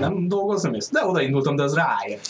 Nem dolgozom ezt? De odaindultam, de az ráért.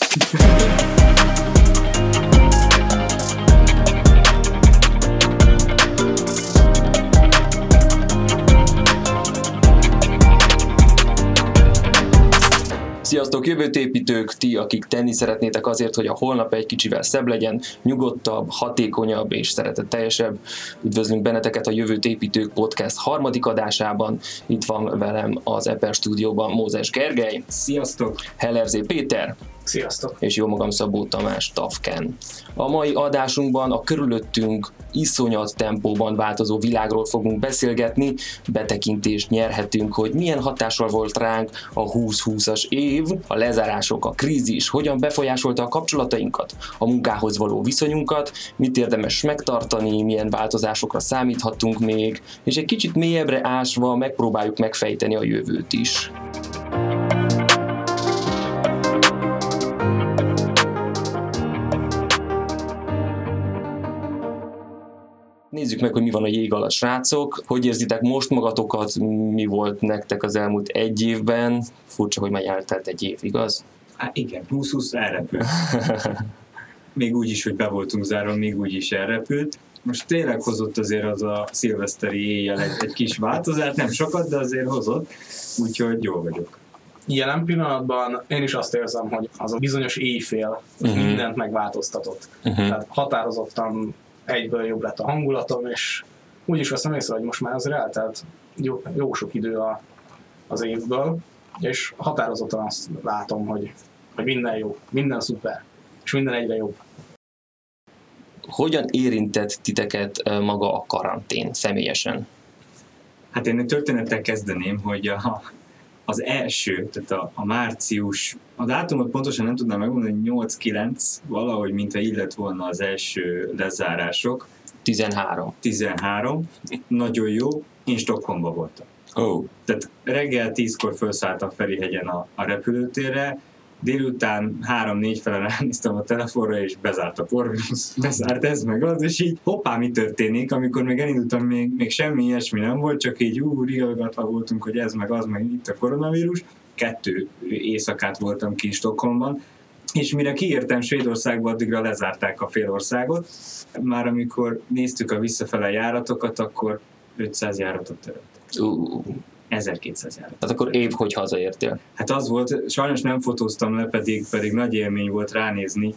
Sziasztok, jövőtépítők, ti, akik tenni szeretnétek azért, hogy a holnap egy kicsivel szebb legyen, nyugodtabb, hatékonyabb és szeretetteljesebb. Üdvözlünk benneteket a Jövőtépítők podcast harmadik adásában. Itt van velem az Eper stúdióban Mózes Gergely. Sziasztok! Hellerzé Péter. Sziasztok! És jó magam Szabó Tamás Tafken. A mai adásunkban a körülöttünk iszonyat tempóban változó világról fogunk beszélgetni, betekintést nyerhetünk, hogy milyen hatással volt ránk a 2020-as év, a lezárások, a krízis, hogyan befolyásolta a kapcsolatainkat, a munkához való viszonyunkat, mit érdemes megtartani, milyen változásokra számíthatunk még, és egy kicsit mélyebbre ásva megpróbáljuk megfejteni a jövőt is. Nézzük meg, hogy mi van a jég alatt, srácok. Hogy érzitek most magatokat? Mi volt nektek az elmúlt egy évben? Furcsa, hogy már eltelt egy év, igaz? Hát igen, 20-20 elrepült. még úgy is, hogy be voltunk zárva, még úgy is elrepült. Most tényleg hozott azért az a szilveszteri éjjel egy, egy kis változást, nem sokat, de azért hozott, úgyhogy jó vagyok. Jelen pillanatban én is azt érzem, hogy az a bizonyos éjfél uh-huh. mindent megváltoztatott. Uh-huh. Tehát határozottan egyből jobb lett a hangulatom, és úgy is veszem észre, hogy most már azért eltelt jó, jó sok idő a, az évből, és határozottan azt látom, hogy, hogy minden jó, minden szuper, és minden egyre jobb. Hogyan érintett titeket maga a karantén személyesen? Hát én egy történettel kezdeném, hogy a, az első, tehát a, a március, a dátumot pontosan nem tudnám megmondani, 8-9, valahogy mintha illet volna az első lezárások. 13. 13, nagyon jó, én Stockholmba voltam. Oh. Tehát reggel 10-kor felszálltam Ferihegyen a, a repülőtérre, délután három-négy fele ránéztem a telefonra, és bezárt a Corvinus, bezárt ez meg az, és így hoppá, mi történik, amikor még elindultam, még, még semmi ilyesmi nem volt, csak így ú, rigalgatva voltunk, hogy ez meg az, meg itt a koronavírus. Kettő éjszakát voltam ki Stockholmban, és mire kiértem Svédországba, addigra lezárták a félországot. Már amikor néztük a visszafele járatokat, akkor 500 járatot töröltek. Uh. 1200 járat. Tehát akkor év, hogy hazaértél? Hát az volt, sajnos nem fotóztam le, pedig, pedig nagy élmény volt ránézni,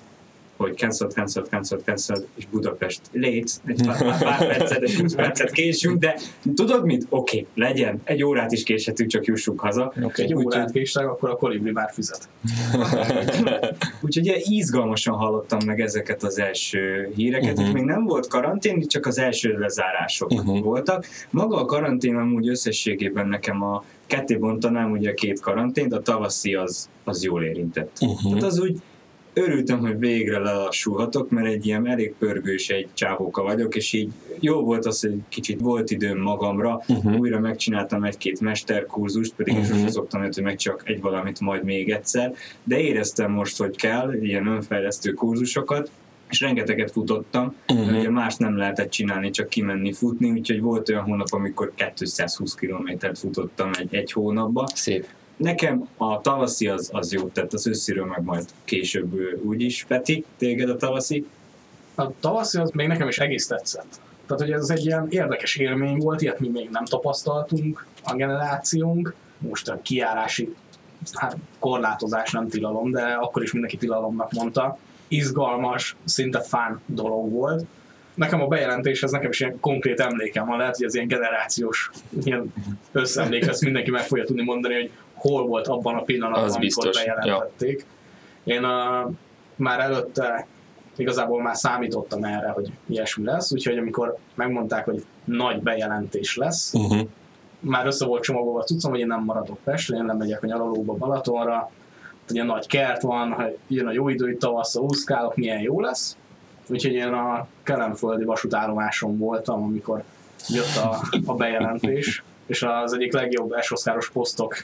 hogy cancel, cancel, cancel, cancel, és Budapest late, egy pár, pár percet, egy 20 percet késünk, de tudod mit? Oké, okay, legyen, egy órát is késhetünk, csak jussunk haza. Okay, egy órát késtek, akkor a kolibri már fizet. Úgyhogy ugye izgalmasan hallottam meg ezeket az első híreket, uh-huh. még nem volt karantén, csak az első lezárások uh-huh. voltak. Maga a karantén amúgy összességében nekem a ketté bontanám ugye a két karantént, a tavaszi az, az jól érintett. Uh-huh. Tehát az úgy örültem, hogy végre lelassulhatok, mert egy ilyen elég pörgős egy csávóka vagyok, és így jó volt az, hogy kicsit volt időm magamra, uh-huh. újra megcsináltam egy-két mesterkurzust, pedig uh-huh. sosem szoktam hogy meg csak egy valamit majd még egyszer, de éreztem most, hogy kell ilyen önfejlesztő kurzusokat, és rengeteget futottam, uh-huh. ugye más nem lehetett csinálni, csak kimenni futni, úgyhogy volt olyan hónap, amikor 220 kilométert futottam egy, egy hónapba. Szép. Nekem a tavaszi az, az jó tett, az ősziről meg majd később úgyis. Peti, téged a tavaszi? A tavaszi az még nekem is egész tetszett. Tehát, hogy ez egy ilyen érdekes élmény volt, ilyet mi még nem tapasztaltunk a generációnk. Most a kiárási hát, korlátozás nem tilalom, de akkor is mindenki tilalomnak mondta. Izgalmas, szinte fán dolog volt nekem a bejelentéshez nekem is ilyen konkrét emlékem van, lehet, hogy ez ilyen generációs ilyen összemlék, ezt mindenki meg fogja tudni mondani, hogy hol volt abban a pillanatban, az amikor biztos. bejelentették. Ja. Én a, már előtte igazából már számítottam erre, hogy ilyesmi lesz, úgyhogy amikor megmondták, hogy nagy bejelentés lesz, uh-huh. már össze volt csomagolva tudszom, hogy én nem maradok Pestre, én nem megyek a nyaralóba Balatonra, hogy nagy kert van, hogy jön a jó idő, itt tavasszal úszkálok, milyen jó lesz. Úgyhogy én a kelemföldi vasútállomáson voltam, amikor jött a, a bejelentés, és az egyik legjobb esoszkáros posztok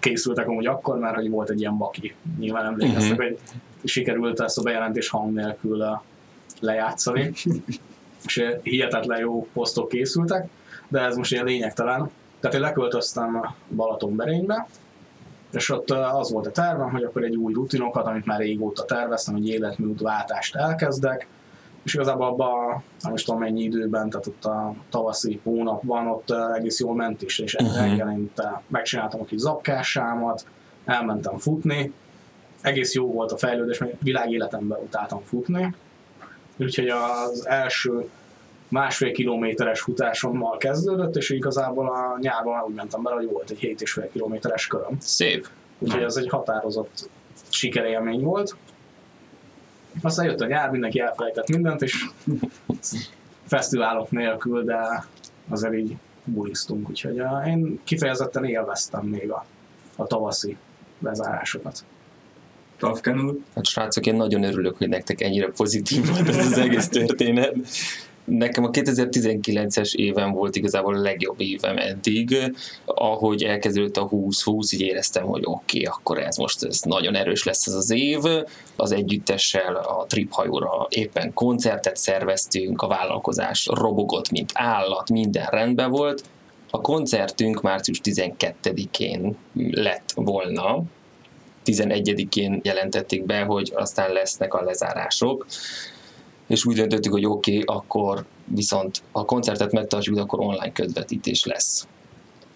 készültek amúgy akkor, mert hogy volt egy ilyen baki. Nyilván emlékeztek, uh-huh. hogy sikerült ezt a bejelentés hang nélkül lejátszani, és hihetetlen jó posztok készültek, de ez most ilyen lényegtelen. Tehát én leköltöztem Balatonberénybe, és ott az volt a tervem, hogy akkor egy új rutinokat, amit már régóta terveztem, hogy életmódváltást elkezdek, és igazából abban, nem is tudom mennyi időben, tehát ott a tavaszi hónapban ott egész jól ment is, és uh-huh. reggelinte megcsináltam a kis zapkásámat, elmentem futni, egész jó volt a fejlődés, mert világéletemben utáltam futni, úgyhogy az első másfél kilométeres futásommal kezdődött, és igazából a nyárban úgy mentem bele, hogy volt egy 7,5 kilométeres köröm. Szép. Úgyhogy ez egy határozott sikerélmény volt. Aztán jött a nyár, mindenki elfelejtett mindent, és fesztiválok nélkül, de azért így bulisztunk, úgyhogy én kifejezetten élveztem még a, a tavaszi bezárásokat. Tafken úr? Hát srácok, én nagyon örülök, hogy nektek ennyire pozitív volt ez az egész történet. Nekem a 2019-es évem volt igazából a legjobb évem eddig. Ahogy elkezdődött a 20-20, így éreztem, hogy oké, okay, akkor ez most ez nagyon erős lesz ez az év. Az együttessel a Trip hajóra éppen koncertet szerveztünk, a vállalkozás robogott, mint állat, minden rendben volt. A koncertünk március 12-én lett volna, 11-én jelentették be, hogy aztán lesznek a lezárások és úgy döntöttük, hogy oké, okay, akkor viszont ha a koncertet megtartjuk, akkor online közvetítés lesz.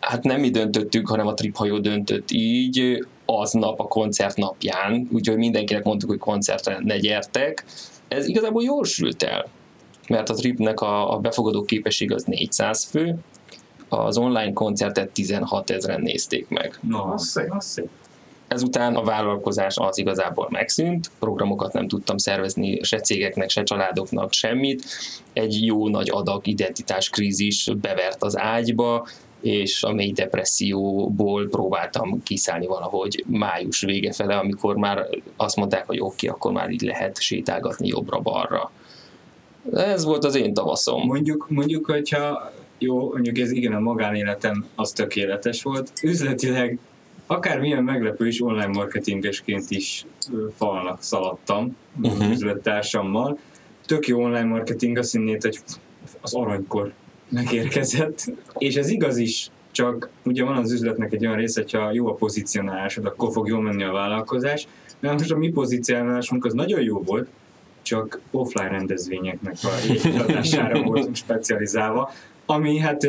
Hát nem mi döntöttük, hanem a Triphajó döntött így, aznap a koncert napján, úgyhogy mindenkinek mondtuk, hogy koncertre ne gyertek. Ez igazából jól sült el, mert a Tripnek a, a befogadó képesség az 400 fő, az online koncertet 16 ezeren nézték meg. Na, az szép, szép. Ezután a vállalkozás az igazából megszűnt, programokat nem tudtam szervezni se cégeknek, se családoknak, semmit. Egy jó nagy adag identitáskrízis bevert az ágyba, és a mély depresszióból próbáltam kiszállni valahogy május vége fele, amikor már azt mondták, hogy oké, okay, akkor már így lehet sétálgatni jobbra-balra. Ez volt az én tavaszom. Mondjuk, mondjuk hogyha jó, mondjuk ez igen, a magánéletem az tökéletes volt. Üzletileg akármilyen meglepő is online marketingesként is falnak szaladtam uh-huh. üzlettársammal. Tök jó online marketing azt hinnéd, hogy az aranykor megérkezett, és ez igaz is, csak ugye van az üzletnek egy olyan része, hogyha jó a pozicionálásod, akkor fog jól menni a vállalkozás. De most a mi pozicionálásunk az nagyon jó volt, csak offline rendezvényeknek a adására voltunk specializálva, ami hát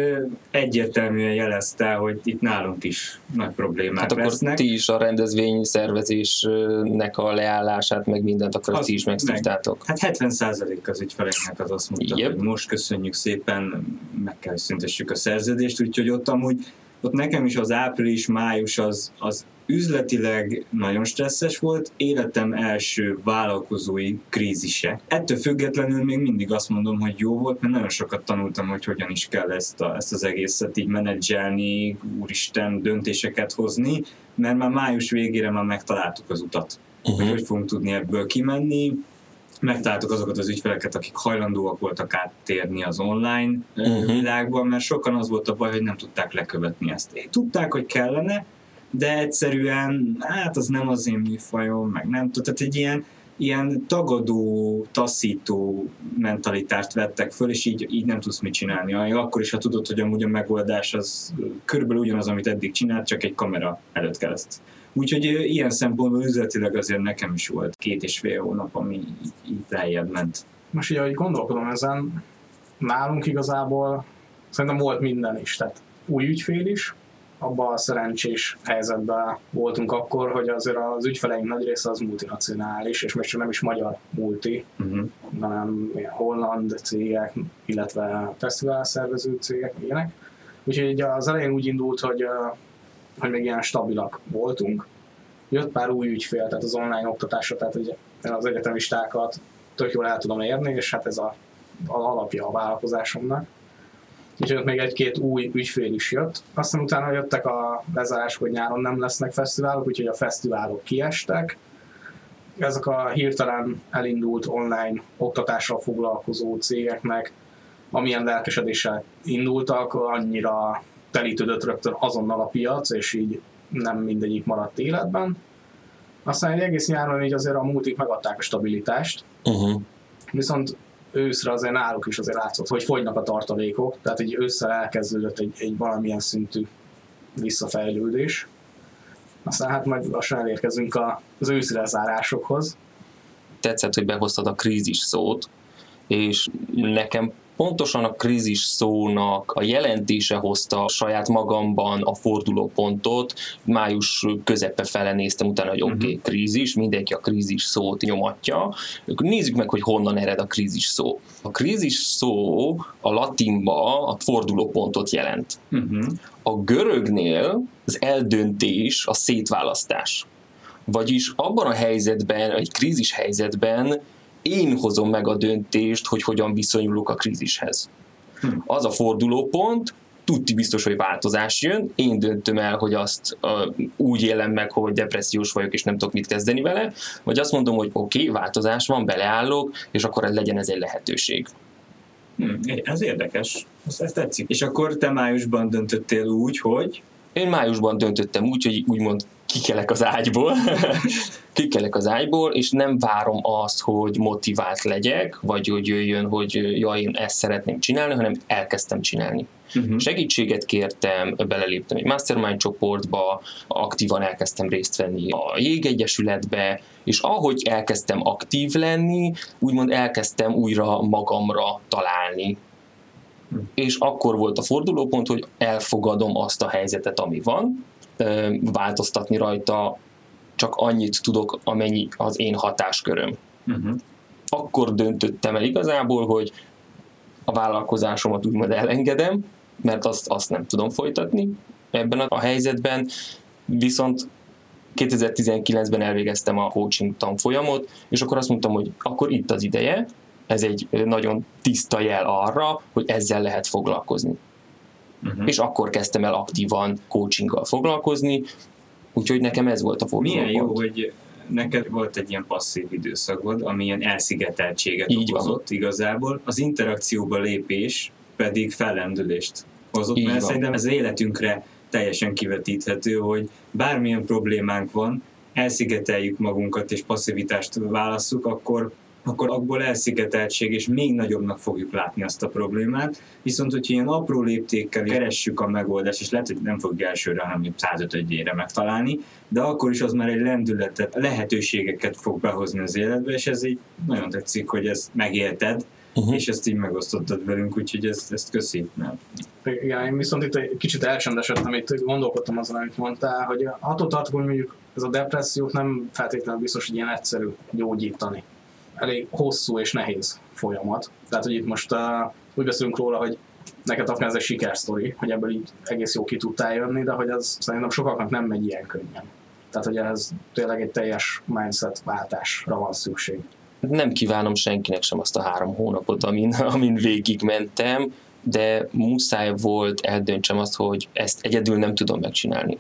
egyértelműen jelezte, hogy itt nálunk is nagy problémák hát akkor lesznek. ti is a rendezvény szervezésnek a leállását, meg mindent akkor azt ti is megszívtátok. Meg, hát 70% az ügyfeleknek az azt mondta, yep. hogy most köszönjük szépen, meg kell szüntessük a szerződést, úgyhogy ott amúgy ott nekem is az április-május az, az üzletileg nagyon stresszes volt, életem első vállalkozói krízise. Ettől függetlenül még mindig azt mondom, hogy jó volt, mert nagyon sokat tanultam, hogy hogyan is kell ezt, a, ezt az egészet így menedzselni, úristen, döntéseket hozni, mert már május végére már megtaláltuk az utat, uh-huh. hogy hogy fogunk tudni ebből kimenni, megtaláltuk azokat az ügyfeleket, akik hajlandóak voltak áttérni az online uh-huh. világban, mert sokan az volt a baj, hogy nem tudták lekövetni ezt. Tudták, hogy kellene, de egyszerűen, hát az nem az én műfajom, meg nem tudom, tehát egy ilyen, ilyen tagadó, taszító mentalitást vettek föl, és így, így nem tudsz mit csinálni. Akkor is, ha tudod, hogy amúgy a megoldás az körülbelül ugyanaz, amit eddig csinált, csak egy kamera előtt kereszt. Úgyhogy ilyen szempontból üzletileg azért nekem is volt két és fél hónap, ami így, így lejjebb ment. Most ugye, ahogy gondolkodom ezen, nálunk igazából szerintem volt minden is, tehát új ügyfél is, abban a szerencsés helyzetben voltunk akkor, hogy azért az ügyfeleink nagy része az multinacionális, és most nem is magyar multi, uh-huh. hanem holland cégek, illetve fesztivál szervező cégek, ilyenek. Úgyhogy az elején úgy indult, hogy, hogy még ilyen stabilak voltunk. Jött pár új ügyfél, tehát az online oktatásra, tehát hogy az egyetemistákat tök jól el tudom érni, és hát ez a, a alapja a vállalkozásomnak úgyhogy még egy-két új ügyfél is jött. Aztán utána jöttek a lezárás, hogy nyáron nem lesznek fesztiválok, úgyhogy a fesztiválok kiestek. Ezek a hirtelen elindult online oktatással foglalkozó cégeknek, amilyen lelkesedéssel indultak, annyira telítődött rögtön azonnal a piac, és így nem mindegyik maradt életben. Aztán egy egész nyáron így azért a multik megadták a stabilitást, uh-huh. viszont őszre azért náluk is azért látszott, hogy fogynak a tartalékok, tehát egy ősszel elkezdődött egy, egy valamilyen szintű visszafejlődés. aztán hát majd lassan elérkezünk az őszi lezárásokhoz. Tetszett, hogy behoztad a krízis szót, és nekem pontosan a krízis szónak a jelentése hozta saját magamban a fordulópontot. Május közepe fele néztem utána, hogy oké, okay, uh-huh. krízis, mindenki a krízis szót nyomatja. Nézzük meg, hogy honnan ered a krízis szó. A krízis szó a latinba a fordulópontot jelent. Uh-huh. A görögnél az eldöntés, a szétválasztás. Vagyis abban a helyzetben, egy krízis helyzetben én hozom meg a döntést, hogy hogyan viszonyulok a krízishez. Hm. Az a fordulópont, tudti biztos, hogy változás jön, én döntöm el, hogy azt uh, úgy élem meg, hogy depressziós vagyok, és nem tudok mit kezdeni vele, vagy azt mondom, hogy oké, okay, változás van, beleállok, és akkor legyen ez egy lehetőség. Hm, ez érdekes, ez, ez tetszik. És akkor te májusban döntöttél úgy, hogy én májusban döntöttem úgy, hogy úgymond kikelek az ágyból, kikelek az ágyból, és nem várom azt, hogy motivált legyek, vagy hogy jöjjön, hogy ja, én ezt szeretném csinálni, hanem elkezdtem csinálni. Uh-huh. Segítséget kértem, beleléptem egy mastermind csoportba, aktívan elkezdtem részt venni a Jégegyesületbe, és ahogy elkezdtem aktív lenni, úgymond elkezdtem újra magamra találni és akkor volt a fordulópont, hogy elfogadom azt a helyzetet, ami van, változtatni rajta csak annyit tudok, amennyi az én hatásköröm. Uh-huh. Akkor döntöttem el igazából, hogy a vállalkozásomat úgymond elengedem, mert azt, azt nem tudom folytatni ebben a helyzetben, viszont 2019-ben elvégeztem a coaching tanfolyamot, és akkor azt mondtam, hogy akkor itt az ideje, ez egy nagyon tiszta jel arra, hogy ezzel lehet foglalkozni. Uh-huh. És akkor kezdtem el aktívan coachinggal foglalkozni, úgyhogy nekem ez volt a forduló. Milyen jó, hogy neked volt egy ilyen passzív időszakod, ami ilyen elszigeteltséget Így okozott van. igazából. Az interakcióba lépés pedig fellendülést hozott, Így mert van. szerintem ez életünkre teljesen kivetíthető, hogy bármilyen problémánk van, elszigeteljük magunkat és passzivitást válasszuk, akkor akkor abból elszigeteltség, és még nagyobbnak fogjuk látni azt a problémát. Viszont, hogyha ilyen apró léptékkel keressük a megoldást, és lehet, hogy nem fogjuk elsőre, hanem 105 megtalálni, de akkor is az már egy lendületet, lehetőségeket fog behozni az életbe, és ez így nagyon tetszik, hogy ezt megélted, uh-huh. és ezt így megosztottad velünk, úgyhogy ezt, ezt köszi. Nem. Igen, én viszont itt egy kicsit elcsendesedtem, itt gondolkodtam azon, amit mondtál, hogy attól tartok, hogy mondjuk ez a depressziót nem feltétlenül biztos, hogy ilyen egyszerű gyógyítani elég hosszú és nehéz folyamat. Tehát, hogy itt most uh, úgy beszélünk róla, hogy neked akár ez egy sikersztori, hogy ebből így egész jó ki tudtál jönni, de hogy az szerintem sokaknak nem megy ilyen könnyen. Tehát, hogy ez tényleg egy teljes mindset váltásra van szükség. Nem kívánom senkinek sem azt a három hónapot, amin, amin végigmentem, de muszáj volt eldöntsem azt, hogy ezt egyedül nem tudom megcsinálni.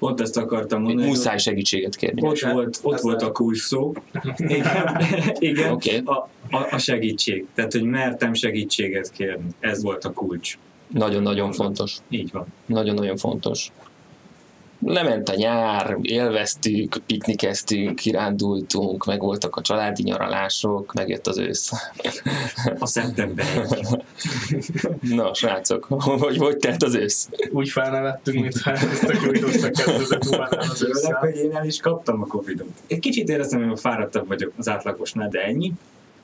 Pont ezt akartam mondani. Muszáj segítséget kérni. Ott volt, ott volt a kulcs szó. Igen, igen okay. a, a, a segítség. Tehát, hogy mertem segítséget kérni. Ez volt a kulcs. Nagyon-nagyon fontos. Így van. Nagyon-nagyon fontos lement a nyár, élveztük, piknikeztünk, kirándultunk, meg voltak a családi nyaralások, megjött az ősz. A szeptember. Na, srácok, hogy hogy telt az ősz? Úgy felnevettünk, mint ezt a covid kezdődött az ősszel. hogy én el is kaptam a Covid-ot. Egy kicsit éreztem, hogy fáradtabb vagyok az átlagosnál, de ennyi.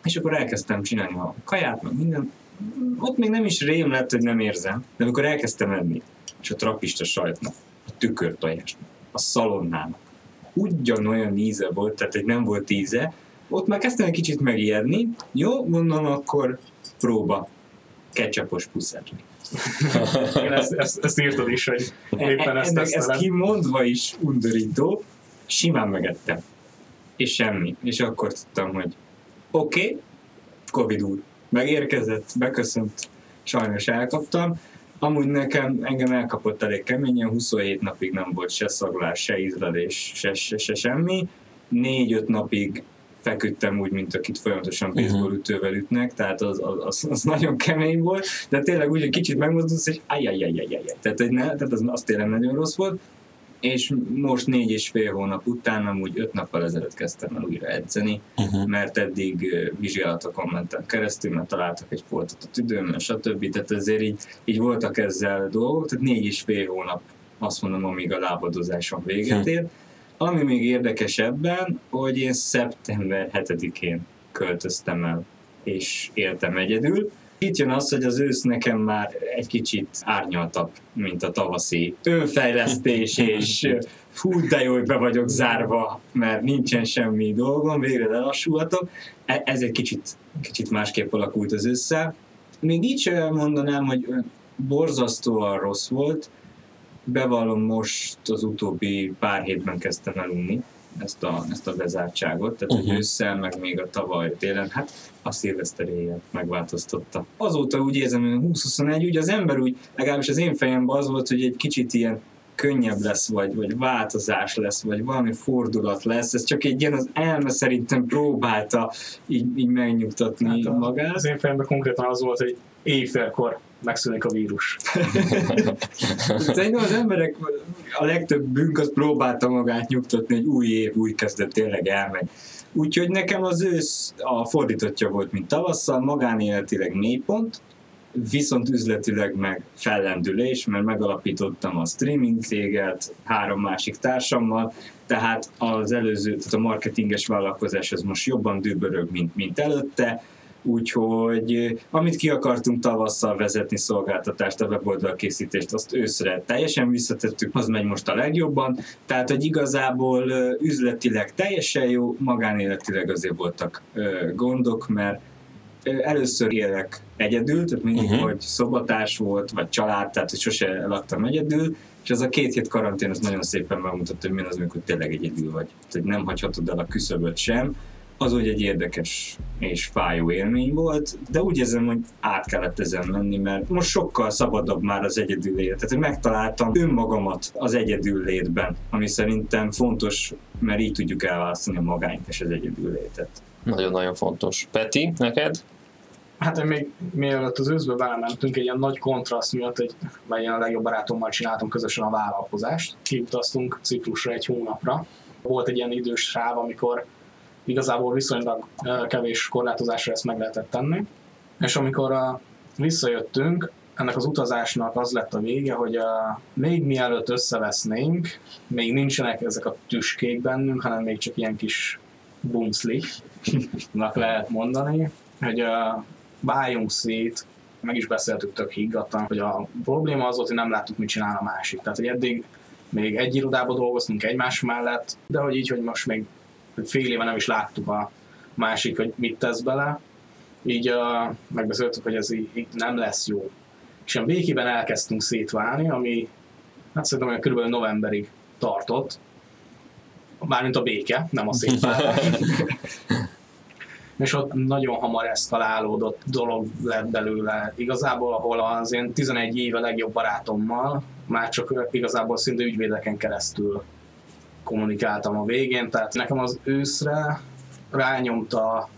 És akkor elkezdtem csinálni a kaját, meg minden. Ott még nem is rém lett, hogy nem érzem, de amikor elkezdtem enni, és a trapista sajtnak, tükörtojásnak, a szalonnának. Ugyanolyan íze volt, tehát egy nem volt íze, ott már kezdtem egy kicsit megijedni, jó, mondom, akkor próba ketchupos puszerni. Én ezt, ezt, ezt írtad is, hogy éppen ezt Ennek Ez kimondva is undorító, simán megettem. És semmi. És akkor tudtam, hogy oké, okay, Covid úr megérkezett, beköszönt, sajnos elkaptam, Amúgy nekem, engem elkapott elég keményen, 27 napig nem volt se szaglás, se ízlelés, se, se, se semmi. Négy-öt napig feküdtem úgy, mint akit folyamatosan mhm. baseball ütővel ütnek, tehát az, az, az, nagyon kemény volt, de tényleg úgy, hogy kicsit megmozdulsz, és ajjajjajjajjaj. Tehát, hogy ne, tehát az, az tényleg nagyon rossz volt és most négy és fél hónap után, amúgy öt nappal ezelőtt kezdtem el újra edzeni, uh-huh. mert eddig vizsgálatokon mentem keresztül, mert találtak egy foltot a tüdőmmel, stb. Tehát ezért így, így voltak ezzel dolgok, tehát négy és fél hónap azt mondom, amíg a lábadozásom véget ér. Ami még érdekesebben, hogy én szeptember 7-én költöztem el, és éltem egyedül. Itt jön az, hogy az ősz nekem már egy kicsit árnyaltabb, mint a tavaszi önfejlesztés, és hú, de jó, hogy be vagyok zárva, mert nincsen semmi dolgom, végre lelassulhatok. E, ez egy kicsit, kicsit másképp alakult az össze. Még így sem mondanám, hogy borzasztóan rossz volt, bevallom most az utóbbi pár hétben kezdtem el unni ezt a, ezt a bezártságot, tehát uh-huh. ősszel, meg még a tavaly télen, hát a szilveszteréjét megváltoztatta. Azóta úgy érzem, hogy 2021, úgy az ember úgy, legalábbis az én fejemben az volt, hogy egy kicsit ilyen könnyebb lesz, vagy, vagy változás lesz, vagy valami fordulat lesz. Ez csak egy ilyen az elme szerintem próbálta így, így megnyugtatni hát a, magát. Az én fejemben konkrétan az volt, hogy éjfélkor megszűnik a vírus. Szerintem az emberek, a legtöbb bűnk az próbálta magát nyugtatni, hogy új év, új kezdet tényleg elmegy. Úgyhogy nekem az ősz a fordítottja volt, mint tavasszal, magánéletileg négy pont, viszont üzletileg meg fellendülés, mert megalapítottam a streaming céget három másik társammal, tehát az előző, tehát a marketinges vállalkozás az most jobban dübörög, mint, mint előtte, úgyhogy amit ki akartunk tavasszal vezetni szolgáltatást, a weboldal készítést, azt őszre teljesen visszatettük, az megy most a legjobban, tehát hogy igazából üzletileg teljesen jó, magánéletileg azért voltak gondok, mert először élek egyedül, tehát mindig, uh-huh. hogy szobatárs volt, vagy család, tehát hogy sose laktam egyedül, és ez a két hét karantén az nagyon szépen megmutatta, hogy mi az, amikor tényleg egyedül vagy. Tehát nem hagyhatod el a küszöböt sem, az úgy egy érdekes és fájó élmény volt, de úgy érzem, hogy át kellett ezen menni, mert most sokkal szabadabb már az egyedül élet. Tehát, hogy megtaláltam önmagamat az egyedül létben, ami szerintem fontos, mert így tudjuk elválasztani a magányt és az egyedül létet. Nagyon-nagyon fontos. Peti, neked? Hát én még mielőtt az őszbe belementünk, egy ilyen nagy kontraszt miatt, egy, mert én a legjobb barátommal csináltam közösen a vállalkozást. Kiutaztunk Ciprusra egy hónapra. Volt egy ilyen idős sáv, amikor igazából viszonylag kevés korlátozásra ezt meg lehetett tenni. És amikor a, visszajöttünk, ennek az utazásnak az lett a vége, hogy a, még mielőtt összevesznénk, még nincsenek ezek a tüskék bennünk, hanem még csak ilyen kis bumszliknak lehet mondani, hogy a, váljunk szét, meg is beszéltük tök higgadtan, hogy a probléma az volt, hogy nem láttuk, mit csinál a másik. Tehát, hogy eddig még egy irodában dolgoztunk egymás mellett, de hogy így, hogy most még fél éve nem is láttuk a másik, hogy mit tesz bele, így uh, megbeszéltük, hogy ez így, így nem lesz jó. És a békében elkezdtünk szétválni, ami hát szerintem olyan körülbelül novemberig tartott, mármint a béke, nem a szétválás. és ott nagyon hamar eszkalálódott dolog lett belőle. Igazából, ahol az én 11 éve legjobb barátommal már csak igazából szinte ügyvédeken keresztül kommunikáltam a végén, tehát nekem az őszre rányomta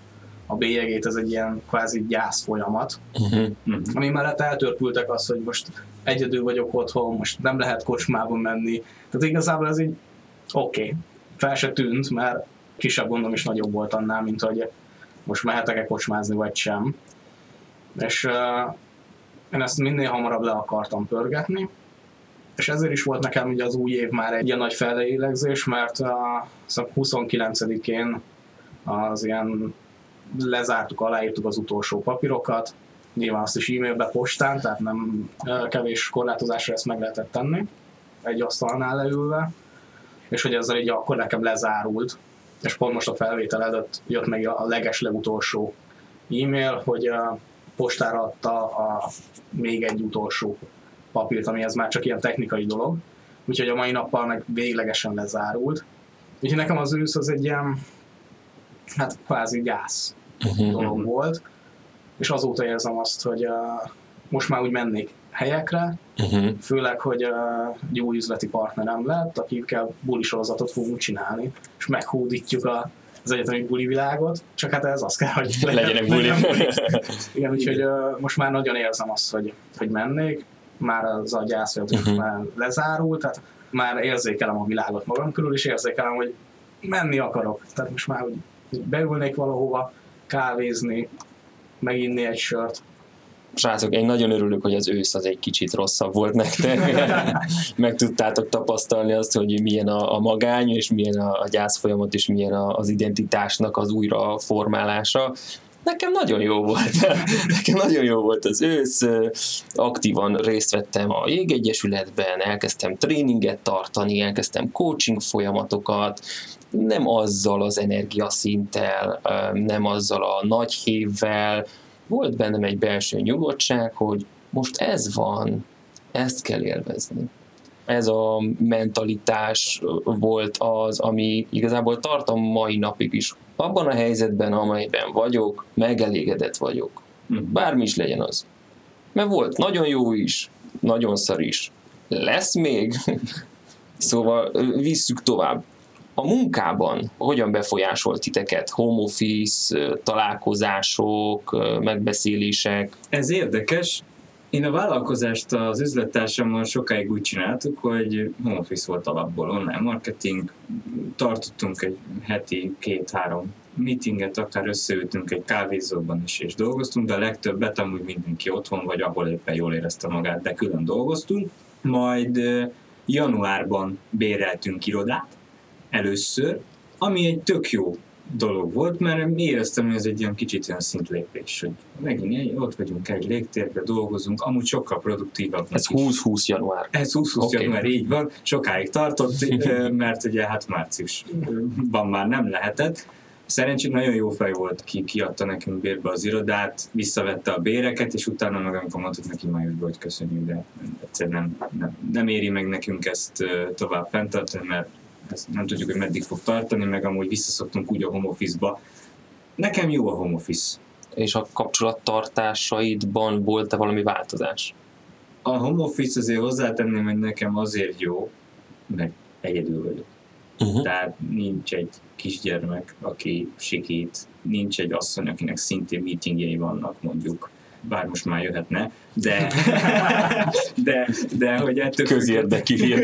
a bélyegét, ez egy ilyen kvázi gyász folyamat, uh-huh. ami mellett eltörpültek az, hogy most egyedül vagyok otthon, most nem lehet kocsmába menni. Tehát igazából ez így oké, okay. fel se tűnt, mert kisebb gondom is nagyobb volt annál, mint hogy most mehetek-e kocsmázni, vagy sem. És uh, én ezt minél hamarabb le akartam pörgetni, és ezért is volt nekem ugye az új év már egy ilyen nagy fellélegzés, mert a 29-én az ilyen lezártuk, aláírtuk az utolsó papírokat, nyilván azt is e-mailbe, postán, tehát nem kevés korlátozásra ezt meg lehetett tenni, egy asztalnál leülve, és hogy ezzel így akkor nekem lezárult, és pont most a felvétel előtt jött meg a leges legutolsó e-mail, hogy a postára adta a még egy utolsó papírt, ami ez már csak ilyen technikai dolog. Úgyhogy a mai nappal meg véglegesen lezárult. Úgyhogy nekem az ősz az egy ilyen, hát kvázi gyász uh-huh. dolog volt. És azóta érzem azt, hogy uh, most már úgy mennék helyekre, uh-huh. főleg, hogy uh, jó üzleti partnerem lett, akikkel buli sorozatot fogunk csinálni, és meghódítjuk a, az egyetemi buli világot, csak hát ez az kell, hogy legyen, legyenek buli. buli. Igen, úgyhogy uh, most már nagyon érzem azt, hogy, hogy mennék, már az a gyászfolyamat uh-huh. Mhm. már lezárult, tehát már érzékelem a világot magam körül, és érzékelem, hogy menni akarok. Tehát most már hogy beülnék valahova, kávézni, meginni egy sört, Srácok, én nagyon örülök, hogy az ősz az egy kicsit rosszabb volt nektek. Meg tudtátok tapasztalni azt, hogy milyen a, a magány, és milyen a, a gyász folyamat, és milyen a, az identitásnak az újra formálása. Nekem nagyon jó volt. Nekem nagyon jó volt az ősz. Aktívan részt vettem a jégegyesületben, elkezdtem tréninget tartani, elkezdtem coaching folyamatokat, nem azzal az energiaszinttel, nem azzal a nagy hévvel, volt bennem egy belső nyugodtság, hogy most ez van, ezt kell élvezni. Ez a mentalitás volt az, ami igazából tartom mai napig is. Abban a helyzetben, amelyben vagyok, megelégedett vagyok. Hm. Bármi is legyen az. Mert volt nagyon jó is, nagyon szar is. Lesz még? szóval visszük tovább a munkában hogyan befolyásolt titeket? Home office, találkozások, megbeszélések? Ez érdekes. Én a vállalkozást az üzlettársammal sokáig úgy csináltuk, hogy home office volt alapból, online marketing, tartottunk egy heti két-három meetinget, akár összeültünk egy kávézóban is, és dolgoztunk, de a legtöbbet amúgy mindenki otthon, vagy ahol éppen jól érezte magát, de külön dolgoztunk. Majd januárban béreltünk irodát, először, ami egy tök jó dolog volt, mert éreztem, hogy ez egy ilyen kicsit olyan szintlépés, hogy megint ott vagyunk egy légtérbe, dolgozunk, amúgy sokkal produktívabb. Ez 20-20 január. Ez 20-20 okay. január, így van. Sokáig tartott, mert ugye hát márciusban már nem lehetett. Szerencsére nagyon jó fej volt, ki kiadta nekünk bérbe az irodát, visszavette a béreket, és utána meg amikor mondtuk neki májusban, hogy köszönjük, de egyszerűen nem, nem, nem éri meg nekünk ezt tovább fenntartani, mert ezt nem tudjuk, hogy meddig fog tartani, meg amúgy visszaszoktunk úgy a home office-ba. Nekem jó a home office. És a kapcsolattartásaidban volt-e valami változás? A home office azért hozzátenném, hogy nekem azért jó, mert egyedül vagyok. Uh-huh. Tehát nincs egy kisgyermek, aki sikít, nincs egy asszony, akinek szintén meetingjei vannak mondjuk, bár most már jöhetne, de, de, de hogy ettől Közérdekű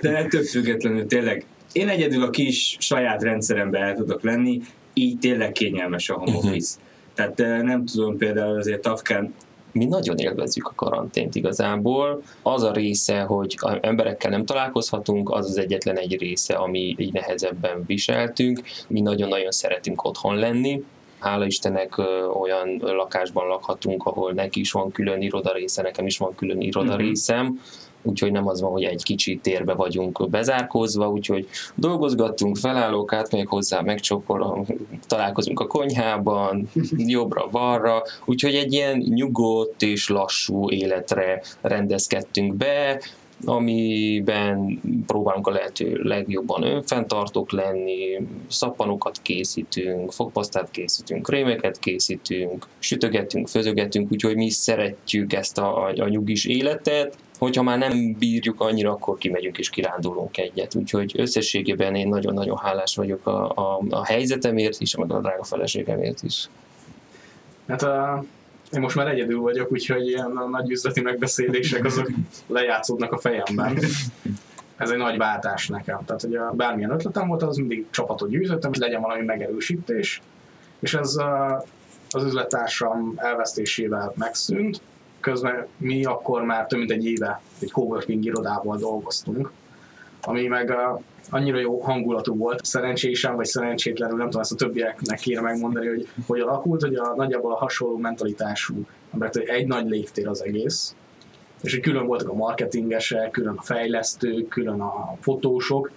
De ettől függetlenül tényleg én egyedül a kis saját rendszerembe el tudok lenni, így tényleg kényelmes a home mhm. office. Uh-huh. Tehát nem tudom például azért Tafkán mi nagyon élvezzük a karantént igazából. Az a része, hogy emberekkel nem találkozhatunk, az az egyetlen egy része, ami így nehezebben viseltünk. Mi nagyon-nagyon szeretünk otthon lenni, hála Istennek olyan lakásban lakhatunk, ahol neki is van külön irodarésze, nekem is van külön irodarészem, uh-huh úgyhogy nem az van, hogy egy kicsi térbe vagyunk bezárkózva, úgyhogy dolgozgattunk, felállók át, még hozzá megcsokol, találkozunk a konyhában, jobbra-balra, úgyhogy egy ilyen nyugodt és lassú életre rendezkedtünk be, amiben próbálunk a lehető legjobban önfenntartók lenni, szappanokat készítünk, fogpasztát készítünk, krémeket készítünk, sütögetünk, főzögetünk, úgyhogy mi szeretjük ezt a, a nyugis életet, hogyha már nem bírjuk annyira, akkor kimegyünk és kirándulunk egyet. Úgyhogy összességében én nagyon-nagyon hálás vagyok a, a, a helyzetemért is, meg a drága feleségemért is. Hát a, én most már egyedül vagyok, úgyhogy ilyen nagy üzleti megbeszélések azok lejátszódnak a fejemben. Ez egy nagy váltás nekem. Tehát, hogy a, bármilyen ötletem volt, az mindig csapatot gyűjtöttem, hogy legyen valami megerősítés. És ez a, az üzlettársam elvesztésével megszűnt. Közben mi akkor már több mint egy éve egy coworking irodával dolgoztunk, ami meg a, annyira jó hangulatú volt, szerencsésen vagy szerencsétlenül, nem tudom ezt a többieknek kéne megmondani, hogy hogy alakult, hogy a, nagyjából a hasonló mentalitású mert egy nagy légtér az egész, és hogy külön voltak a marketingesek, külön a fejlesztők, külön a fotósok,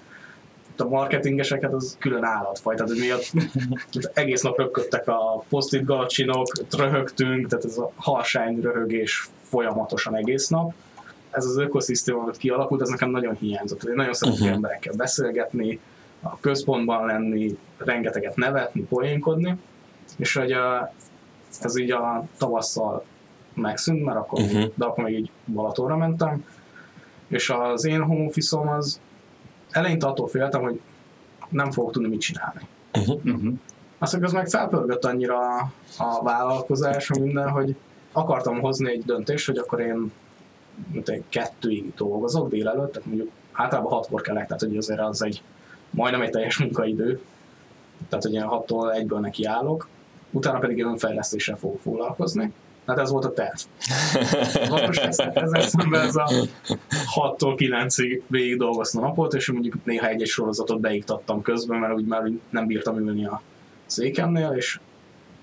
a marketingeseket az külön állatfaj, tehát hogy mi egész nap rögködtek a posztit galacsinok, röhögtünk, tehát ez a harsány röhögés folyamatosan egész nap, ez az ökoszisztéma, amit kialakult, ez nekem nagyon hiányzott. Én nagyon szeretek uh-huh. emberekkel beszélgetni, a központban lenni, rengeteget nevetni, poénkodni, és hogy a, ez így a tavasszal megszűnt, mert akkor, uh-huh. de akkor még így Balatonra mentem, és az én home office az eleinte attól féltem, hogy nem fogok tudni mit csinálni. Uh-huh. Uh-huh. Aztán az meg felpörgött annyira a vállalkozás, minden, hogy akartam hozni egy döntést, hogy akkor én kettőig dolgozok délelőtt, tehát mondjuk általában hatkor kelek, tehát hogy azért az egy majdnem egy teljes munkaidő, tehát hogy ilyen hattól egyből neki állok. utána pedig önfejlesztéssel fogok foglalkozni. Hát ez volt a terv. Most ezzel szemben ez a 6-tól 9-ig végig dolgoztam napot, és mondjuk néha egy-egy sorozatot beiktattam közben, mert úgy már nem bírtam ülni a székemnél, és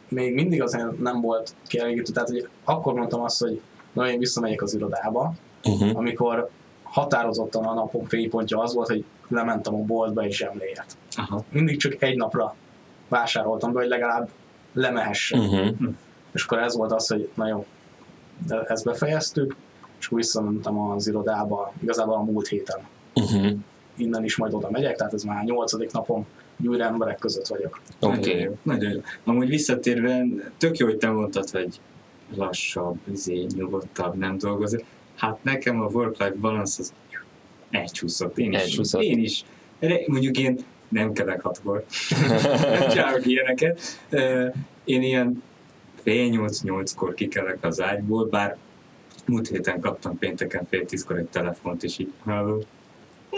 még mindig azért nem volt kielégítő. Tehát hogy akkor mondtam azt, hogy na, én visszamegyek az irodába, uh-huh. amikor határozottan a napom fénypontja az volt, hogy lementem a boltba és zsemléért. Aha. Mindig csak egy napra vásároltam be, hogy legalább lemehessen. Uh-huh. És akkor ez volt az, hogy na jó, de ezt befejeztük, és akkor visszamentem az irodába, igazából a múlt héten. Uh-huh. Innen is majd oda megyek, tehát ez már a nyolcadik napom, újra emberek között vagyok. Oké, okay. nagyon, nagyon jó. Amúgy visszatérve, tök jó, hogy te mondtad, hogy lassabb, izé, nyugodtabb, nem dolgozik. Hát nekem a work-life balance az elcsúszott. Én is. Elcsúszott. Én is. Mondjuk én nem kelek hatkor. nem csinálok ilyeneket. Én ilyen fél nyolc-nyolckor kikelek az ágyból, bár múlt héten kaptam pénteken fél tízkor egy telefont, és így halló,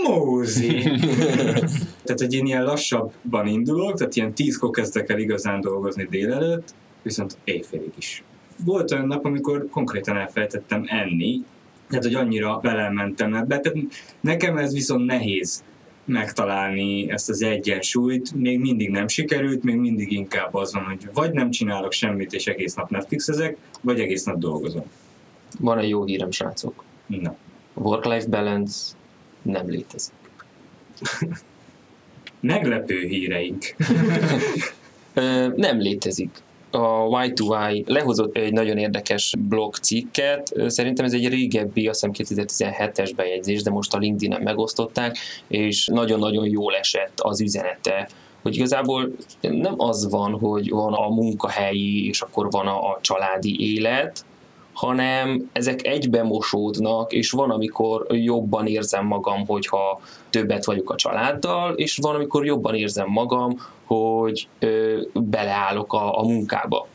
Mózi! tehát, hogy én ilyen lassabban indulok, tehát ilyen tízkor kezdek el igazán dolgozni délelőtt, viszont éjfélig is. Volt olyan nap, amikor konkrétan elfelejtettem enni, tehát, hogy annyira belementem ebbe. Tehát nekem ez viszont nehéz megtalálni ezt az egyensúlyt, még mindig nem sikerült, még mindig inkább az van, hogy vagy nem csinálok semmit, és egész nap Netflixezek, vagy egész nap dolgozom. Van egy jó hírem, srácok. Na. Work-life balance nem létezik. Meglepő híreink. nem létezik a Y2Y lehozott egy nagyon érdekes blog cikket, szerintem ez egy régebbi, azt hiszem 2017-es bejegyzés, de most a LinkedIn-en megosztották, és nagyon-nagyon jól esett az üzenete, hogy igazából nem az van, hogy van a munkahelyi, és akkor van a, a családi élet, hanem ezek egybe mosódnak, és van, amikor jobban érzem magam, hogyha többet vagyok a családdal, és van, amikor jobban érzem magam, hogy ö, beleállok a, a munkába.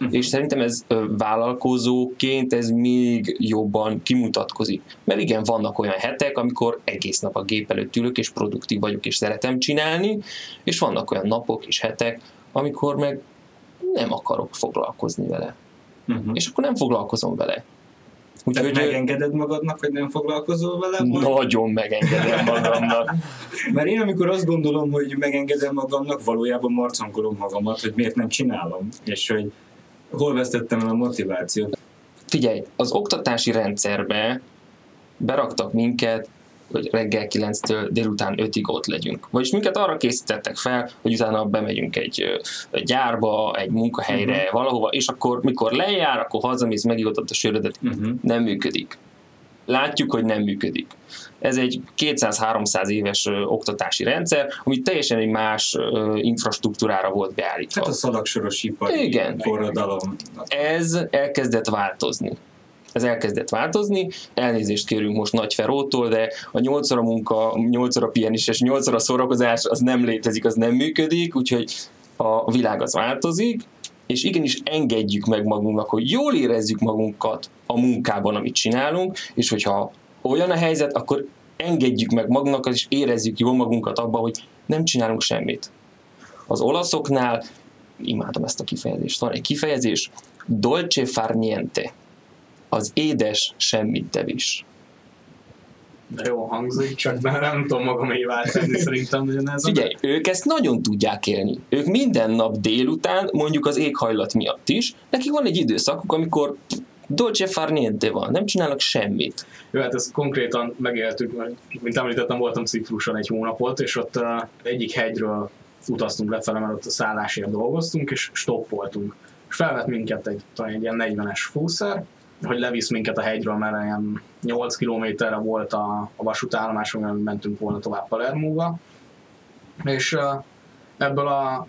Uh-huh. És szerintem ez ö, vállalkozóként ez még jobban kimutatkozik. Mert igen, vannak olyan hetek, amikor egész nap a gép előtt ülök, és produktív vagyok, és szeretem csinálni, és vannak olyan napok és hetek, amikor meg nem akarok foglalkozni vele uh-huh. és akkor nem foglalkozom vele. Úgyhogy megengeded magadnak, hogy nem foglalkozol vele? Nagyon megengedem magamnak. Mert én amikor azt gondolom, hogy megengedem magamnak, valójában marcangolom magamat, hogy miért nem csinálom, és hogy hol vesztettem el a motivációt. Figyelj, az oktatási rendszerbe beraktak minket hogy reggel 9-től délután 5-ig ott legyünk. Vagyis minket arra készítettek fel, hogy utána bemegyünk egy, gyárba, egy munkahelyre, uh-huh. valahova, és akkor mikor lejár, akkor hazamész, megigatod a sörödet. Uh-huh. Nem működik. Látjuk, hogy nem működik. Ez egy 200-300 éves ö, oktatási rendszer, ami teljesen egy más ö, infrastruktúrára volt beállítva. Tehát a szalagsoros ipari Igen. forradalom. Ez elkezdett változni ez elkezdett változni. Elnézést kérünk most Nagy Ferótól, de a 8 óra munka, 8 óra pihenis és 8 óra szórakozás az nem létezik, az nem működik, úgyhogy a világ az változik, és igenis engedjük meg magunknak, hogy jól érezzük magunkat a munkában, amit csinálunk, és hogyha olyan a helyzet, akkor engedjük meg magunknak, és érezzük jól magunkat abban, hogy nem csinálunk semmit. Az olaszoknál, imádom ezt a kifejezést, van egy kifejezés, dolce far niente az édes semmit. De jó hangzik, csak már nem tudom magam tenni szerintem. Hogy ez Figyelj, ők ezt nagyon tudják élni. Ők minden nap délután, mondjuk az éghajlat miatt is, nekik van egy időszakuk, amikor dolce far niente van, nem csinálnak semmit. Jó, hát ezt konkrétan megéltük, mert mint említettem, voltam Cipruson egy hónapot, és ott uh, egyik hegyről utaztunk lefele, mert ott a szállásért dolgoztunk, és stoppoltunk. És felvett minket egy, talán egy ilyen 40-es fúszer, hogy levisz minket a hegyről, mert ilyen 8 kilométerre volt a, a vasútállomás, amivel mentünk volna tovább Palermóba. És ebből a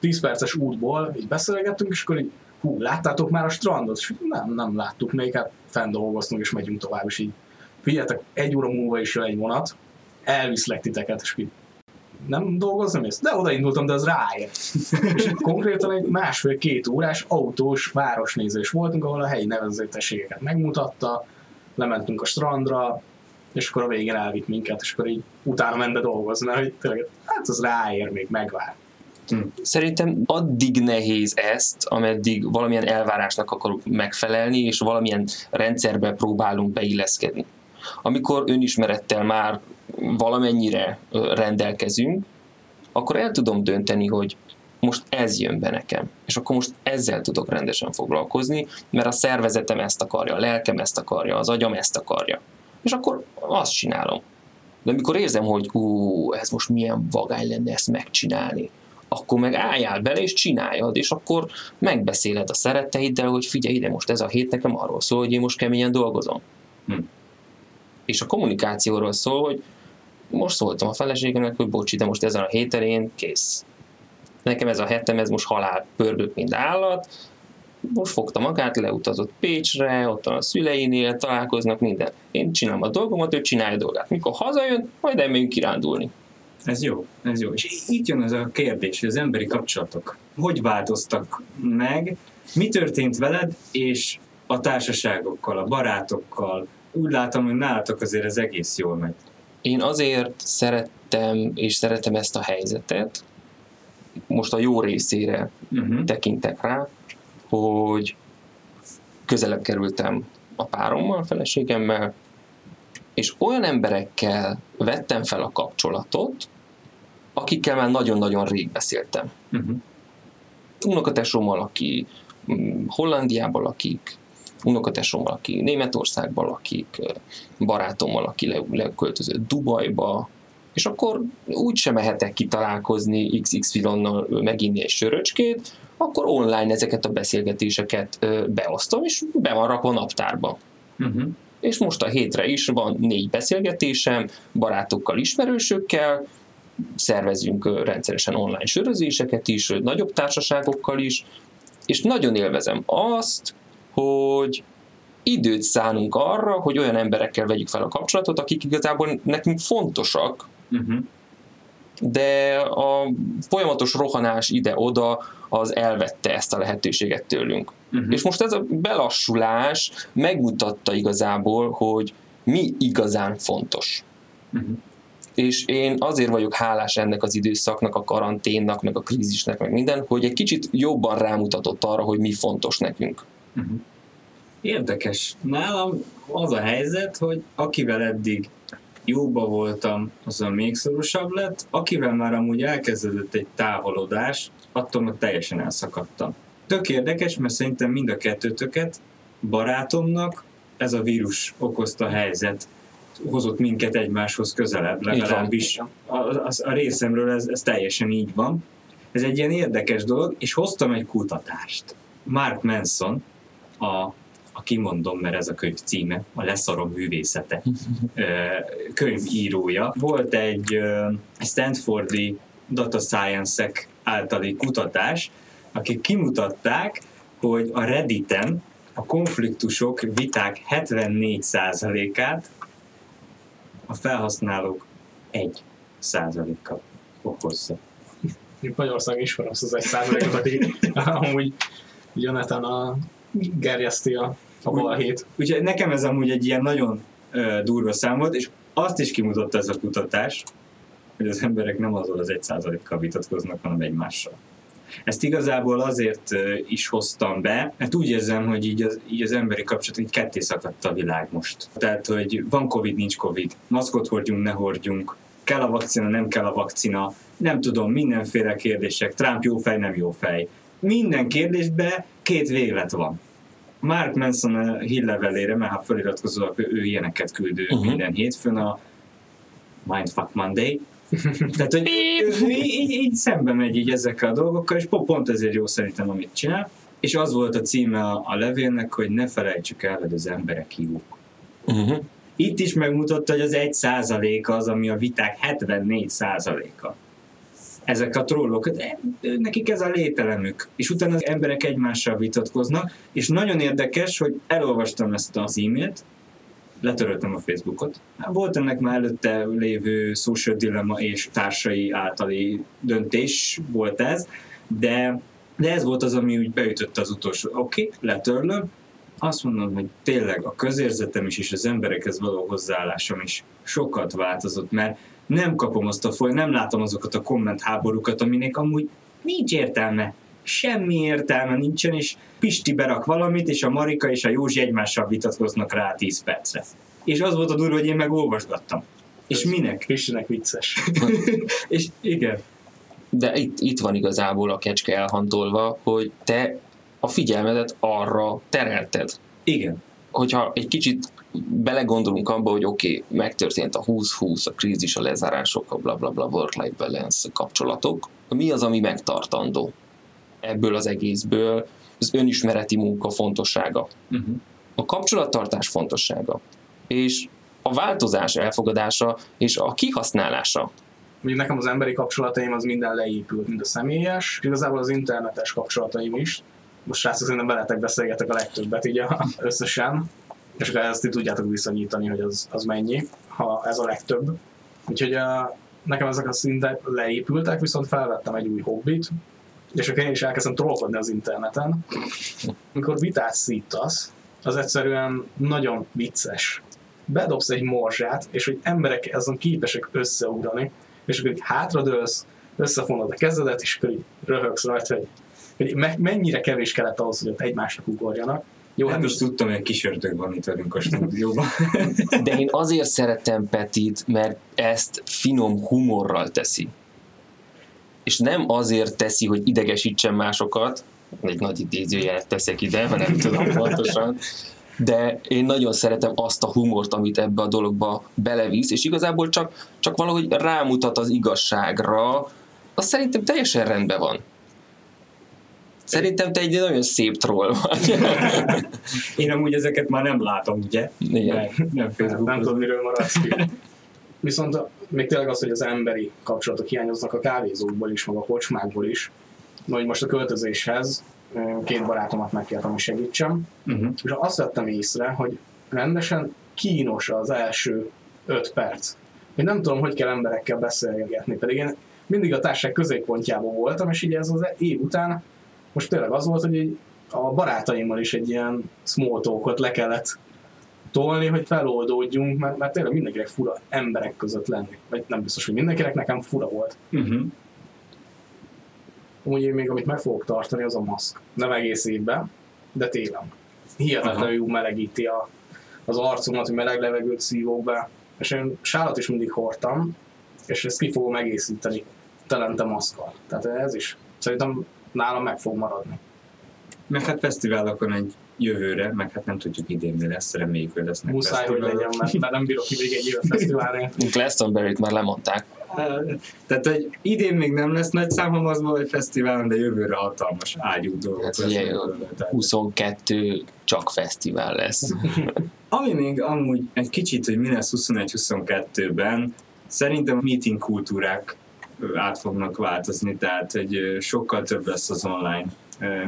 10 perces útból így beszélgettünk, és akkor így, hú, láttátok már a strandot? És nem, nem láttuk még, hát fenn dolgoztunk, és megyünk tovább, és így figyeljetek, egy óra múlva is jön egy vonat, elviszlek titeket, és így nem dolgozom ezt? De odaindultam, de az ráér. és konkrétan egy másfél-két órás autós városnézés voltunk, ahol a helyi nevezetességeket megmutatta, lementünk a strandra, és akkor a végén elvitt minket, és akkor így utána ment be dolgozni, mert hogy tényleg, hát az ráér, még megvár. Hm. Szerintem addig nehéz ezt, ameddig valamilyen elvárásnak akarunk megfelelni, és valamilyen rendszerbe próbálunk beilleszkedni. Amikor önismerettel már valamennyire rendelkezünk, akkor el tudom dönteni, hogy most ez jön be nekem, és akkor most ezzel tudok rendesen foglalkozni, mert a szervezetem ezt akarja, a lelkem ezt akarja, az agyam ezt akarja. És akkor azt csinálom. De amikor érzem, hogy ú, ez most milyen vagány lenne ezt megcsinálni, akkor meg álljál bele és csináljad, és akkor megbeszéled a szeretteiddel, hogy figyelj ide, most ez a hét nekem arról szól, hogy én most keményen dolgozom. Hm. És a kommunikációról szól, hogy most szóltam a feleségemnek, hogy bocsi, de most ezen a héten én kész. Nekem ez a hetem, ez most halál pörgök, mint állat, most fogta magát, leutazott Pécsre, ott van a szüleinél, találkoznak, minden. Én csinálom a dolgomat, ő csinálja a dolgát. Mikor hazajön, majd elmegyünk kirándulni. Ez jó, ez jó. És itt jön az a kérdés, hogy az emberi kapcsolatok hogy változtak meg, mi történt veled, és a társaságokkal, a barátokkal. Úgy látom, hogy nálatok azért ez egész jól megy. Én azért szerettem, és szeretem ezt a helyzetet, most a jó részére uh-huh. tekintek rá, hogy közelebb kerültem a párommal, a feleségemmel, és olyan emberekkel vettem fel a kapcsolatot, akikkel már nagyon-nagyon rég beszéltem. Uh-huh. Unokatesommal, aki mm, Hollandiában lakik, unokatesommal, aki Németországban lakik, barátommal, aki leköltözött Dubajba, és akkor úgy sem mehetek ki találkozni XXY-nal meginni egy söröcskét, akkor online ezeket a beszélgetéseket beosztom, és be van rakva naptárba. Uh-huh. És most a hétre is van négy beszélgetésem, barátokkal, ismerősökkel, szervezünk rendszeresen online sörözéseket is, nagyobb társaságokkal is, és nagyon élvezem azt, hogy időt szánunk arra, hogy olyan emberekkel vegyük fel a kapcsolatot, akik igazából nekünk fontosak, uh-huh. de a folyamatos rohanás ide-oda az elvette ezt a lehetőséget tőlünk. Uh-huh. És most ez a belassulás megmutatta igazából, hogy mi igazán fontos. Uh-huh. És én azért vagyok hálás ennek az időszaknak, a karanténnak, meg a krízisnek, meg minden, hogy egy kicsit jobban rámutatott arra, hogy mi fontos nekünk. Uh-huh. Érdekes. Nálam az a helyzet, hogy akivel eddig jóba voltam, azon még szorosabb lett, akivel már amúgy elkezdődött egy távolodás, attól meg teljesen elszakadtam. Tök érdekes, mert szerintem mind a kettőtöket barátomnak ez a vírus okozta helyzet hozott minket egymáshoz közelebb, legalábbis a, a, a részemről ez, ez teljesen így van. Ez egy ilyen érdekes dolog, és hoztam egy kutatást. Mark Manson, a a kimondom, mert ez a könyv címe, a Leszarom művészete könyvírója. Volt egy Stanfordi data science-ek általi kutatás, akik kimutatták, hogy a Redditen a konfliktusok, viták 74%-át a felhasználók 1%-kal okozza. Magyarország is van az az egy százalékot, aki amúgy Jonathan a gerjeszti a, a balhét. Úgyhogy nekem ez amúgy egy ilyen nagyon uh, durva szám volt, és azt is kimutatta ez a kutatás, hogy az emberek nem azon az egy százalékkal vitatkoznak, hanem egymással. Ezt igazából azért is hoztam be, mert úgy érzem, hogy így az, így az emberi kapcsolat így ketté szakadt a világ most. Tehát, hogy van Covid, nincs Covid, maszkot hordjunk, ne hordjunk, kell a vakcina, nem kell a vakcina, nem tudom, mindenféle kérdések, Trump jó fej, nem jó fej. Minden kérdésben két véglet van. Mark Manson hírlevelére, mert ha feliratkozol, ő ilyeneket küld uh-huh. minden hétfőn a Mindfuck Monday, tehát, hogy ő így, így szembe megy így ezekkel a dolgokkal, és pont ezért jó szerintem, amit csinál. És az volt a címe a, a levélnek, hogy ne felejtsük el, hogy az emberek jók. Uh-huh. Itt is megmutatta, hogy az egy százaléka az, ami a viták 74 százaléka. Ezek a trollok, nekik ez a lételemük. És utána az emberek egymással vitatkoznak, és nagyon érdekes, hogy elolvastam ezt az e-mailt, letöröltem a Facebookot. Volt ennek már előtte lévő social dilemma és társai általi döntés volt ez, de, de ez volt az, ami úgy beütött az utolsó. Oké, okay, letörlöm, azt mondom, hogy tényleg a közérzetem is és az emberekhez való hozzáállásom is sokat változott, mert nem kapom azt a foly, nem látom azokat a komment háborúkat, aminek amúgy nincs értelme. Semmi értelme nincsen, és Pisti berak valamit, és a Marika és a Józsi egymással vitatkoznak rá 10 percre. És az volt a durva, hogy én meg olvasgattam. És Ez minek? Pistinek vicces. És igen, De itt, itt van igazából a kecske elhantolva, hogy te a figyelmedet arra terelted. igen. Hogyha egy kicsit belegondolunk abba, hogy oké, okay, megtörtént a 20-20, a krízis, a lezárások, a bla bla work-life balance kapcsolatok, mi az, ami megtartandó ebből az egészből? Az önismereti munka fontossága, Uh-huh. a kapcsolattartás fontossága, és a változás elfogadása és a kihasználása. Még nekem az emberi kapcsolataim az minden leépült, mind a személyes, igazából az internetes kapcsolataim is. Most srácok, szerintem veletek beszélgetek a legtöbbet így a- összesen, és akkor ezt tudjátok viszonyítani, hogy az, az mennyi, ha ez a legtöbb. Úgyhogy a, nekem ezek a szintek leépültek, viszont felvettem egy új hobbit, és akkor én is elkezdtem trollkodni az interneten. Amikor vitát szítasz, az egyszerűen nagyon vicces. Bedobsz egy morzsát, és hogy emberek azon képesek összeugrani, és akkor így hátradőlsz, összefonod a kezedet, és akkor így röhögsz rajta, hogy, hogy me- mennyire kevés kellett ahhoz, hogy ott egymásnak ugorjanak. Jó, hát ez tudtam, hogy kis ördög van itt velünk a stúdióban. De én azért szeretem Petit, mert ezt finom humorral teszi. És nem azért teszi, hogy idegesítsen másokat, egy nagy idézőjelet teszek ide, mert nem tudom pontosan, de én nagyon szeretem azt a humort, amit ebbe a dologba belevisz, és igazából csak, csak valahogy rámutat az igazságra, az szerintem teljesen rendben van. Szerintem te egy nagyon szép troll vagy. Én amúgy ezeket már nem látom, ugye? Igen. Nem, nem nem Facebookon. tudom, miről maradsz ki. Viszont még tényleg az, hogy az emberi kapcsolatok hiányoznak a kávézókból is, meg a kocsmákból is. Na, hogy most a költözéshez két barátomat megkértem, hogy segítsem, Uh-huh. és azt vettem észre, hogy rendesen kínos az első öt perc. Hogy nem tudom, hogy kell emberekkel beszélgetni, pedig én mindig a társaság középpontjában voltam, és így ez az év után most tényleg az volt, hogy így a barátaimmal is egy ilyen small le kellett tolni, hogy feloldódjunk, mert, mert tényleg mindenkinek fura emberek között lenni. Vagy nem biztos, hogy mindenkinek, nekem fura volt. Uh-huh. Amúgy én még amit meg fogok tartani, az a maszk. Nem egész évben, de télen. Hihetetlenül melegíti a, az arcomat, hogy meleg levegőt szívok be. És én sálat is mindig hordtam, és ezt ki fogom egészíteni telente maszkkal. Tehát ez is szerintem nálam meg fog maradni. Meg hát fesztiválokon egy jövőre, meg hát nem tudjuk idén mi lesz, reméljük, hogy lesznek Muszáj, hogy legyen, mert, mert nem bírok ki még egy évet fesztiválni. Glastonbury-t már lemondták. Tehát, hogy idén még nem lesz nagy számomazban vagy fesztiválon, de jövőre hatalmas ágyú dolgok Hát ugye, belőle. Tehát- 22 csak fesztivál lesz. Ami még amúgy egy kicsit, hogy mi lesz 21-22-ben, szerintem meeting kultúrák át fognak változni, tehát ö, sokkal több lesz az online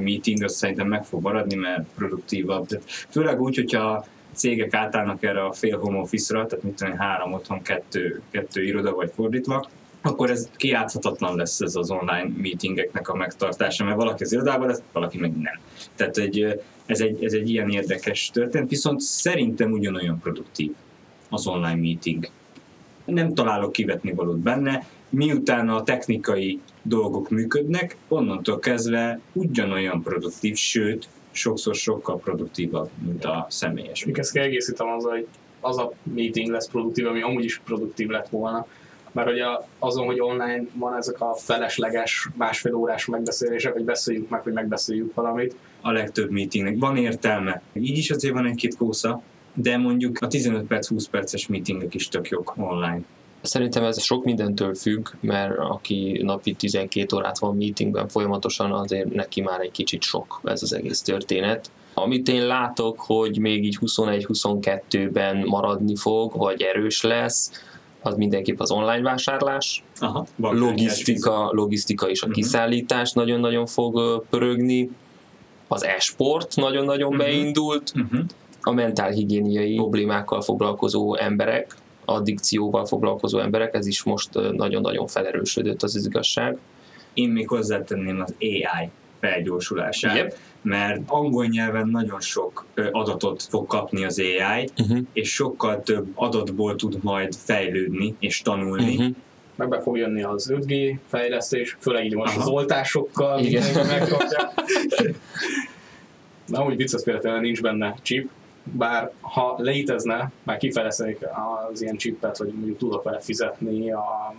meeting, az szerintem meg fog maradni, mert produktívabb. Tehát főleg úgy, hogyha cégek átállnak erre a fél home office-ra, tehát mit tudom, három otthon, kettő, kettő iroda vagy fordítva, akkor ez kiátszhatatlan lesz ez az online meetingeknek a megtartása, mert valaki az irodában lesz, valaki meg nem. Tehát egy, ez egy, ez egy ilyen érdekes történet, viszont szerintem ugyanolyan produktív az online meeting. Nem találok kivetni valót benne, miután a technikai dolgok működnek, onnantól kezdve ugyanolyan produktív, sőt, sokszor sokkal produktívabb, mint a személyes. Még ezt kiegészítem azzal, hogy az a meeting lesz produktív, ami amúgy is produktív lett volna. Mert hogy a, azon, hogy online van ezek a felesleges másfél órás megbeszélések, hogy beszéljük meg, hogy megbeszéljük valamit. A legtöbb meetingnek van értelme. Így is azért van egy-két kósza, de mondjuk a 15 perc, 20 perces meetingek is tök jók online. Szerintem ez sok mindentől függ, mert aki napi 12 órát van meetingben folyamatosan, azért neki már egy kicsit sok ez az egész történet. Amit én látok, hogy még így 21-22-ben maradni fog, vagy erős lesz, az mindenképp az online vásárlás, Aha, logisztika, logisztika és a Mhm. kiszállítás nagyon-nagyon fog pörögni, az e-sport nagyon-nagyon Mhm. beindult, Uh-huh. a mentálhigiéniai problémákkal foglalkozó emberek, addikcióval foglalkozó emberek, ez is most nagyon-nagyon felerősödött az, az igazság. Én még hozzátenném az AI felgyorsulását, Yep. mert angol nyelven nagyon sok adatot fog kapni az AI, Uh-huh. és sokkal több adatból tud majd fejlődni és tanulni, Uh-huh. meg be fog jönni az 5G fejlesztés, főleg így most az oltásokkal Igen. megkapja. Na, úgy vicces például nincs benne chip, bár ha létezne, már kifejlesztenék az ilyen chipet, hogy mondjuk tudok vele fizetni, a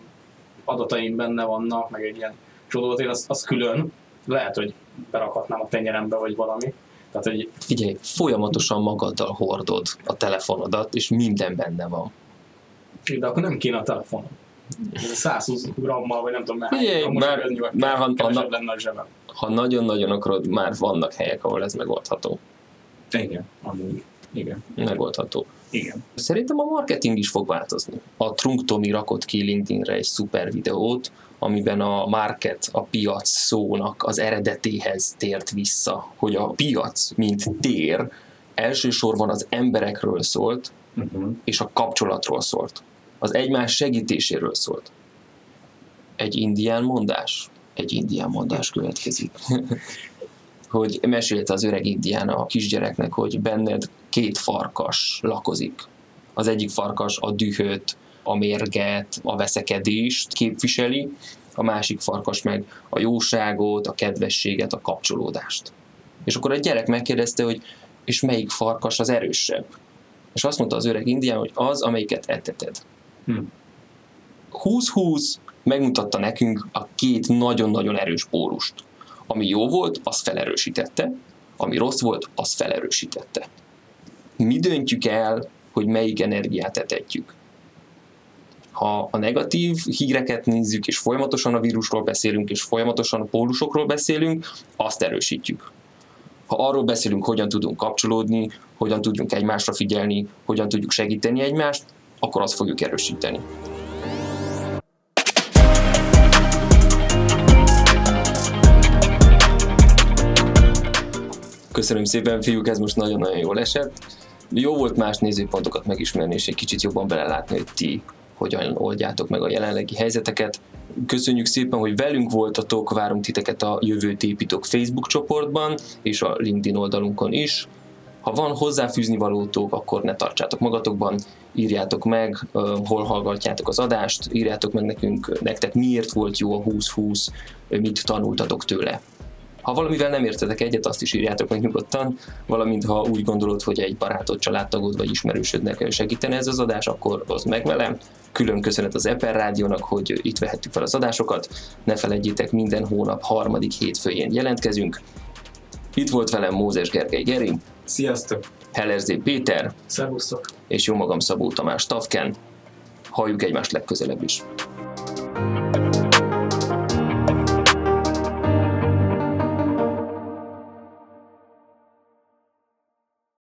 adataim benne vannak, meg egy ilyen csodót, én azt, azt külön, lehet, hogy berakhatnám a tenyerembe, vagy valami. Tehát, hogy... Figyelj, folyamatosan magaddal hordod a telefonodat, és minden benne van. De akkor nem kéne a telefonom. 120 grammal, vagy nem tudom, már, Figyelj, már, már ha, ha, lenne a zsebem. ha nagyon-nagyon akarod, már vannak helyek, ahol ez megoldható. Igen, amúgy. Igen. Megoldható. Igen. Szerintem a marketing is fog változni. A Trunk Tomi rakott ki LinkedInre egy szuper videót, amiben a market, a piac szónak az eredetéhez tért vissza, hogy a piac, mint tér, elsősorban az emberekről szólt, uh-huh. és a kapcsolatról szólt. Az egymás segítéséről szólt. Egy indián mondás? Egy indián mondás következik. hogy mesélte az öreg indián a kisgyereknek, hogy benned két farkas lakozik. Az egyik farkas a dühöt, a mérget, a veszekedést képviseli, a másik farkas meg a jóságot, a kedvességet, a kapcsolódást. És akkor a gyerek megkérdezte, hogy és melyik farkas az erősebb? És azt mondta az öreg indián, hogy az, amelyiket eteted. Hm. 20-20 megmutatta nekünk a két nagyon-nagyon erős pólust. Ami jó volt, az felerősítette, ami rossz volt, az felerősítette. Mi döntjük el, hogy melyik energiát etetjük. Ha a negatív híreket nézzük, és folyamatosan a vírusról beszélünk, és folyamatosan a pólusokról beszélünk, azt erősítjük. Ha arról beszélünk, hogyan tudunk kapcsolódni, hogyan tudjunk egymásra figyelni, hogyan tudjuk segíteni egymást, akkor azt fogjuk erősíteni. Köszönöm szépen, fiúk, ez most nagyon-nagyon jól esett. Jó volt más nézőpontokat megismerni, és egy kicsit jobban belelátni, hogy ti hogyan oldjátok meg a jelenlegi helyzeteket. Köszönjük szépen, hogy velünk voltatok, várunk titeket a Jövőt építok Facebook csoportban, és a LinkedIn oldalunkon is. Ha van hozzáfűzni valótok, akkor ne tartsátok magatokban, írjátok meg, hol hallgatjátok az adást, írjátok meg nekünk, nektek miért volt jó a 2020, mit tanultatok tőle. Ha valamivel nem értetek egyet, azt is írjátok meg nyugodtan, valamint ha úgy gondolod, hogy egy barátod, családtagod vagy ismerősödnek segítene ez az adás, akkor hozd meg velem. Külön köszönet az Eper Rádiónak, hogy itt vehettük fel az adásokat. Ne felejtjétek, minden hónap harmadik hétfőjén jelentkezünk. Itt volt velem Mózes Gergely Geri. Sziasztok! Hellerzé Péter. Szervusztok! És jó magam Szabó Tamás Tavken. Halljuk egymást legközelebb is. thank you